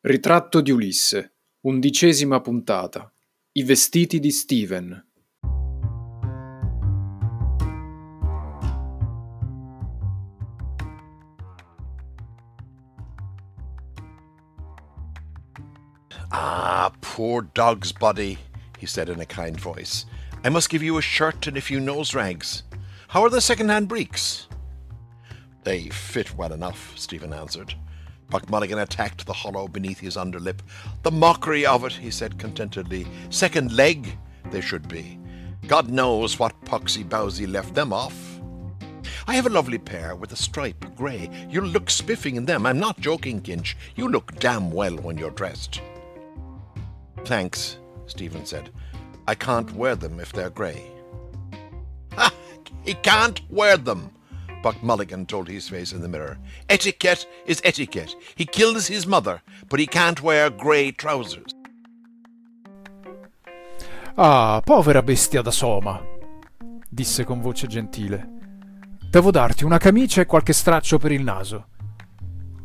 Ritratto di Ulisse, undicesima puntata. I vestiti di Steven. Ah, poor dog's body, he said in a kind voice. I must give you a shirt and a few nose rags. How are the second-hand breeks? They fit well enough, Stephen answered. Buck Mulligan attacked the hollow beneath his underlip. The mockery of it, he said contentedly. Second leg, they should be. God knows what poxy bowsy left them off. I have a lovely pair with a stripe, grey. You'll look spiffing in them. I'm not joking, Kinch. You look damn well when you're dressed. Thanks, Stephen said. I can't wear them if they're grey. Ha! He can't wear them, Buck Mulligan told his face in the mirror. Etiquette is etiquette. He kills his mother, but he can't wear grey trousers. Ah, povera bestia da soma, disse con voce gentile. Devo darti una camicia e qualche straccio per il naso.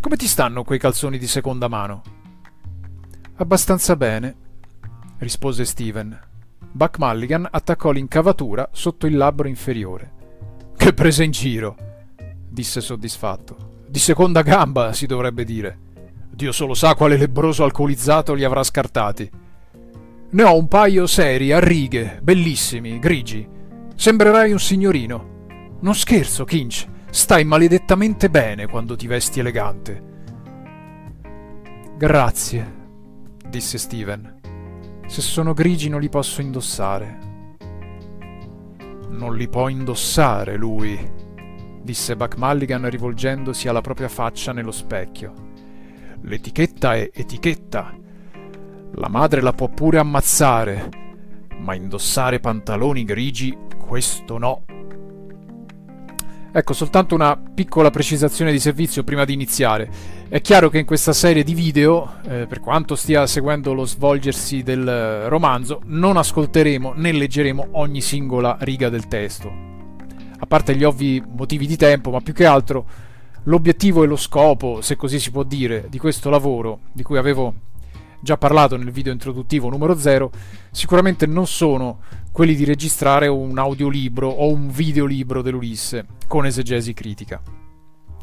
Come ti stanno quei calzoni di seconda mano? Abbastanza bene, rispose Steven. Buck Mulligan attaccò l'incavatura sotto il labbro inferiore. Che presa in giro, disse soddisfatto. Di seconda gamba, si dovrebbe dire. Dio solo sa quale lebroso alcolizzato li avrà scartati. Ne ho un paio seri, a righe, bellissimi, grigi. Sembrerai un signorino. Non scherzo, Kinch. Stai maledettamente bene quando ti vesti elegante. Grazie, disse Steven. Se sono grigi non li posso indossare. Non li può indossare lui, disse Buck Mulligan rivolgendosi alla propria faccia nello specchio. L'etichetta è etichetta. La madre la può pure ammazzare, ma indossare pantaloni grigi, questo no. Ecco, soltanto una piccola precisazione di servizio prima di iniziare. È chiaro che in questa serie di video, eh, per quanto stia seguendo lo svolgersi del romanzo, non ascolteremo né leggeremo ogni singola riga del testo. A parte gli ovvi motivi di tempo, ma più che altro l'obiettivo e lo scopo, se così si può dire, di questo lavoro, di cui avevo già parlato nel video introduttivo numero 0, sicuramente non sono quelli di registrare un audiolibro o un videolibro dell'Ulisse con esegesi critica.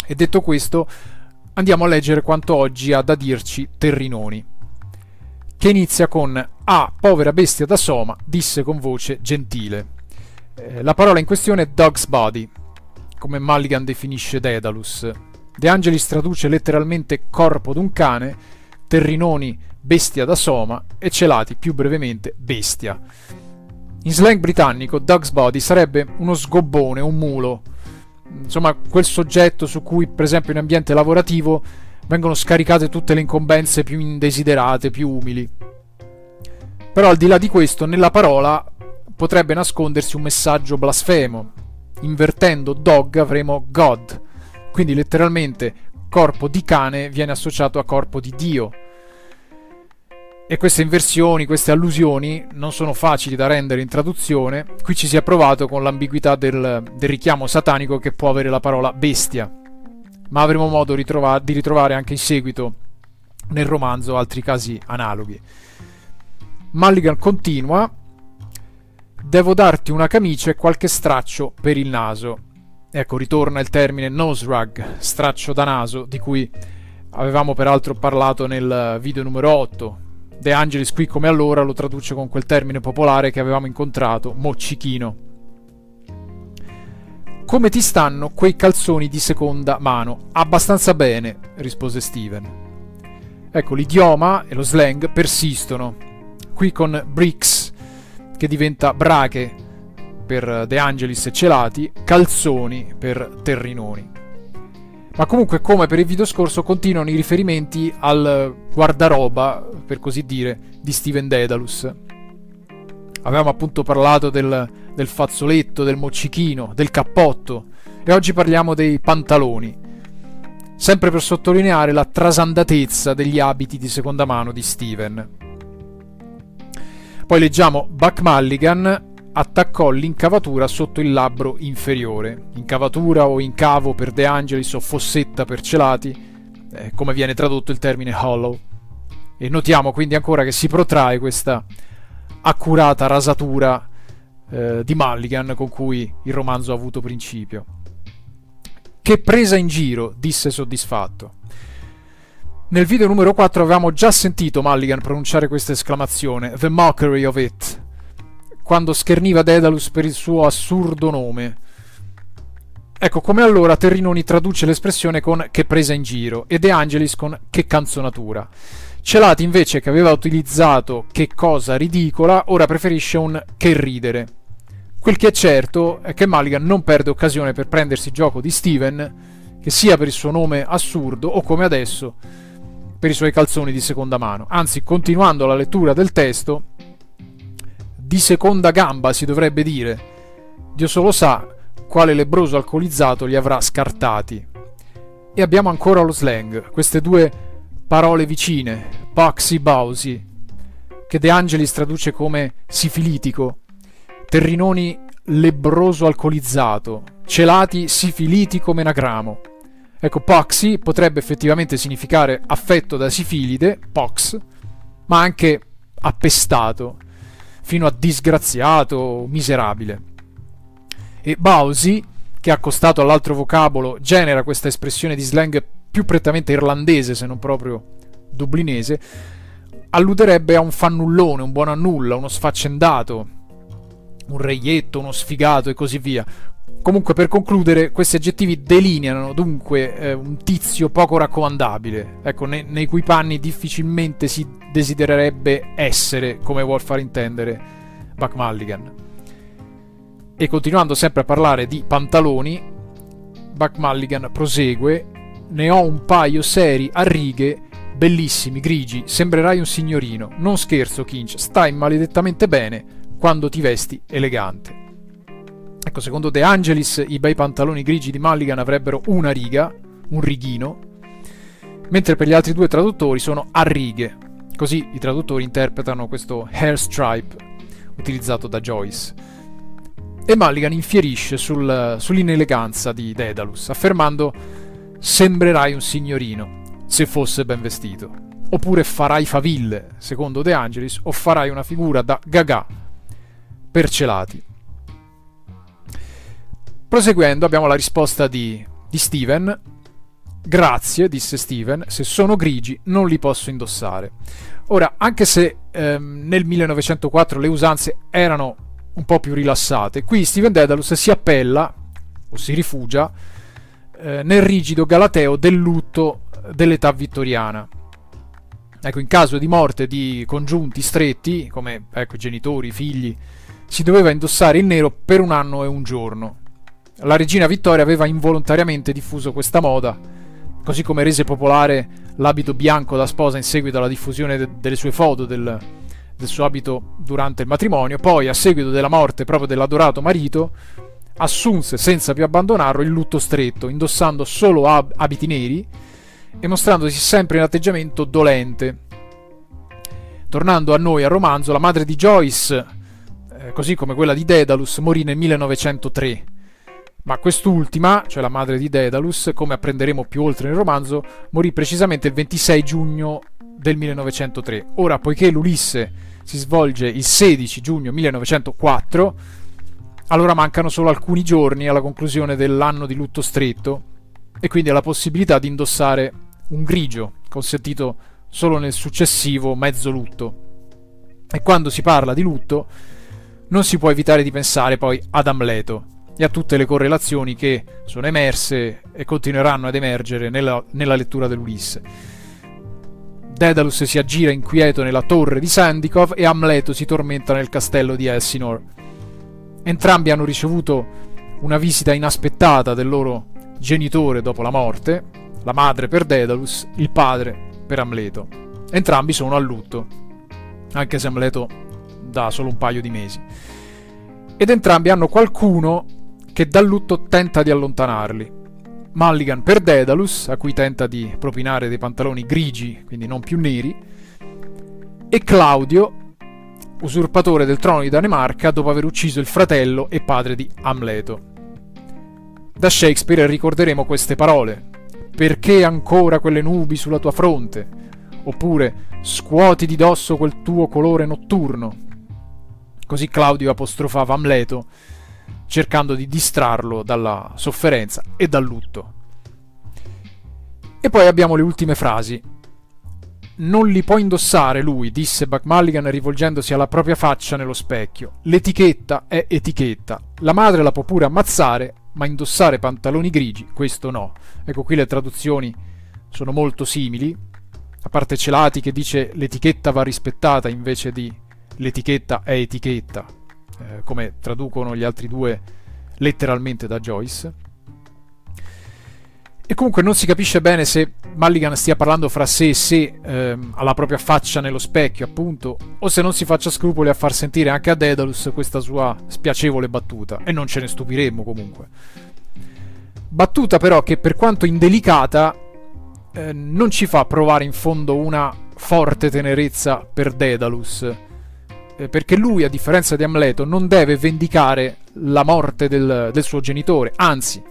E detto questo, andiamo a leggere quanto oggi ha da dirci Terrinoni, che inizia con Ah, povera bestia da Soma, disse con voce gentile. Eh, la parola in questione è Dog's Body, come Mulligan definisce Daedalus. De Angelis traduce letteralmente corpo d'un cane, Terrinoni bestia da Soma e Celati più brevemente bestia. In slang britannico, Dog's Body sarebbe uno sgobbone, un mulo, insomma quel soggetto su cui per esempio in ambiente lavorativo vengono scaricate tutte le incombenze più indesiderate, più umili. Però al di là di questo, nella parola potrebbe nascondersi un messaggio blasfemo. Invertendo dog avremo God, quindi letteralmente corpo di cane viene associato a corpo di Dio e queste inversioni, queste allusioni non sono facili da rendere in traduzione. Qui ci si è provato con l'ambiguità del, del richiamo satanico che può avere la parola bestia. Ma avremo modo ritrova- di ritrovare anche in seguito nel romanzo altri casi analoghi. Mulligan continua: Devo darti una camicia e qualche straccio per il naso. Ecco, ritorna il termine nose rug, straccio da naso, di cui avevamo peraltro parlato nel video numero 8, De Angelis qui come allora lo traduce con quel termine popolare che avevamo incontrato, moccichino. Come ti stanno quei calzoni di seconda mano? Abbastanza bene, rispose Steven. Ecco, l'idioma e lo slang persistono. Qui con bricks, che diventa brache per De Angelis e Celati, calzoni per Terrinoni. Ma comunque, come per il video scorso, continuano i riferimenti al guardaroba, per così dire, di Steven Dedalus. Avevamo appunto parlato del, del fazzoletto, del moccichino, del cappotto e oggi parliamo dei pantaloni. Sempre per sottolineare la trasandatezza degli abiti di seconda mano di Steven. Poi leggiamo Buck Mulligan attaccò l'incavatura sotto il labbro inferiore. Incavatura o incavo per De Angelis o fossetta per Celati, eh, come viene tradotto il termine hollow. E notiamo quindi ancora che si protrae questa accurata rasatura eh, di Mulligan con cui il romanzo ha avuto principio. Che presa in giro, disse soddisfatto. Nel video numero 4 avevamo già sentito Mulligan pronunciare questa esclamazione, The mockery of it, quando scherniva Daedalus per il suo assurdo nome. Ecco, come allora Terrinoni traduce l'espressione con che presa in giro e De Angelis con che canzonatura. Celati invece che aveva utilizzato che cosa ridicola, ora preferisce un che ridere. Quel che è certo è che Mulligan non perde occasione per prendersi gioco di Steven, che sia per il suo nome assurdo o come adesso per i suoi calzoni di seconda mano. Anzi, continuando la lettura del testo, di seconda gamba si dovrebbe dire. Dio solo sa quale lebroso alcolizzato li avrà scartati. E abbiamo ancora lo slang, queste due parole vicine, Paxi Bausi, che De Angelis traduce come sifilitico, Terrinoni lebroso alcolizzato, celati sifiliti come. Ecco, Poxy potrebbe effettivamente significare affetto da sifilide, pox, ma anche appestato, fino a disgraziato, miserabile. E Bausi, che accostato all'altro vocabolo genera questa espressione di slang più prettamente irlandese, se non proprio dublinese, alluderebbe a un fannullone, un buono a nulla, uno sfaccendato, un reietto, uno sfigato e così via. Comunque, per concludere, questi aggettivi delineano dunque eh, un tizio poco raccomandabile, ecco, ne- nei cui panni difficilmente si desidererebbe essere, come vuol far intendere Buck Mulligan. E continuando sempre a parlare di pantaloni, Buck Mulligan prosegue: Ne ho un paio seri a righe, bellissimi, grigi, sembrerai un signorino. Non scherzo, Kinch, stai maledettamente bene quando ti vesti elegante. Ecco, secondo De Angelis i bei pantaloni grigi di Mulligan avrebbero una riga, un righino, mentre per gli altri due traduttori sono a righe. Così i traduttori interpretano questo hair stripe utilizzato da Joyce. E Mulligan infierisce sul, sull'ineleganza di Daedalus, affermando sembrerai un signorino, se fosse ben vestito. Oppure farai faville, secondo De Angelis, o farai una figura da gaga percelati. Proseguendo abbiamo la risposta di, di Steven. Grazie, disse Steven, se sono grigi non li posso indossare. Ora, anche se ehm, nel 1904 le usanze erano un po' più rilassate, qui Steven Dedalus si appella o si rifugia eh, nel rigido galateo del lutto dell'età vittoriana. Ecco, in caso di morte di congiunti stretti, come ecco, genitori, figli, si doveva indossare il nero per un anno e un giorno. La regina Vittoria aveva involontariamente diffuso questa moda, così come rese popolare l'abito bianco da sposa in seguito alla diffusione de- delle sue foto del, del suo abito durante il matrimonio, poi a seguito della morte proprio dell'adorato marito, assunse senza più abbandonarlo il lutto stretto, indossando solo ab- abiti neri e mostrandosi sempre in atteggiamento dolente. Tornando a noi al romanzo, la madre di Joyce eh, così come quella di Daedalus, morì nel 1903. Ma quest'ultima, cioè la madre di Daedalus, come apprenderemo più oltre nel romanzo, morì precisamente il 26 giugno del 1903. Ora, poiché l'Ulisse si svolge il 16 giugno 1904, allora mancano solo alcuni giorni alla conclusione dell'anno di lutto stretto e quindi alla possibilità di indossare un grigio, consentito solo nel successivo mezzo lutto. E quando si parla di lutto, non si può evitare di pensare poi ad Amleto e a tutte le correlazioni che sono emerse e continueranno ad emergere nella, nella lettura dell'Ulisse. Daedalus si aggira inquieto nella torre di Sandikov e Amleto si tormenta nel castello di Elsinore. Entrambi hanno ricevuto una visita inaspettata del loro genitore dopo la morte, la madre per Daedalus, il padre per Amleto. Entrambi sono a lutto, anche se Amleto da solo un paio di mesi. Ed entrambi hanno qualcuno che dal lutto tenta di allontanarli. Mulligan per Daedalus, a cui tenta di propinare dei pantaloni grigi, quindi non più neri, e Claudio, usurpatore del trono di Danimarca dopo aver ucciso il fratello e padre di Amleto. Da Shakespeare ricorderemo queste parole. Perché ancora quelle nubi sulla tua fronte? oppure scuoti di dosso quel tuo colore notturno. Così Claudio apostrofava Amleto, cercando di distrarlo dalla sofferenza e dal lutto. E poi abbiamo le ultime frasi. Non li può indossare lui, disse Buck Mulligan rivolgendosi alla propria faccia nello specchio. L'etichetta è etichetta. La madre la può pure ammazzare, ma indossare pantaloni grigi, questo no. Ecco qui le traduzioni sono molto simili, a parte Celati che dice l'etichetta va rispettata invece di l'etichetta è etichetta, eh, come traducono gli altri due letteralmente da Joyce. E comunque non si capisce bene se Mulligan stia parlando fra sé e sé ehm, alla propria faccia nello specchio, appunto, o se non si faccia scrupoli a far sentire anche a Daedalus questa sua spiacevole battuta, e non ce ne stupiremmo comunque. Battuta però che per quanto indelicata eh, non ci fa provare in fondo una forte tenerezza per Daedalus, eh, perché lui, a differenza di Amleto, non deve vendicare la morte del, del suo genitore, anzi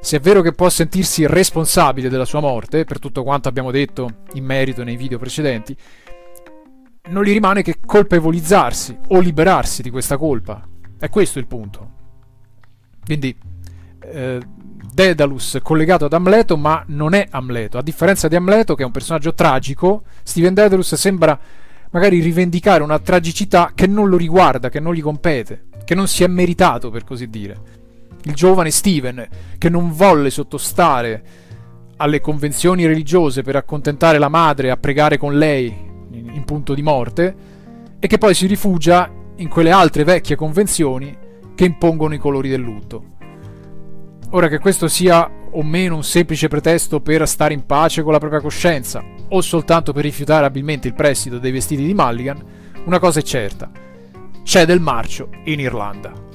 se è vero che può sentirsi responsabile della sua morte, per tutto quanto abbiamo detto in merito nei video precedenti, non gli rimane che colpevolizzarsi o liberarsi di questa colpa. È questo il punto. Quindi eh, Daedalus collegato ad Amleto, ma non è Amleto. A differenza di Amleto, che è un personaggio tragico, Steven Daedalus sembra magari rivendicare una tragicità che non lo riguarda, che non gli compete, che non si è meritato, per così dire il giovane Steven, che non volle sottostare alle convenzioni religiose per accontentare la madre a pregare con lei in punto di morte, e che poi si rifugia in quelle altre vecchie convenzioni che impongono i colori del lutto. Ora che questo sia o meno un semplice pretesto per stare in pace con la propria coscienza, o soltanto per rifiutare abilmente il prestito dei vestiti di Mulligan, una cosa è certa: c'è del marcio in Irlanda.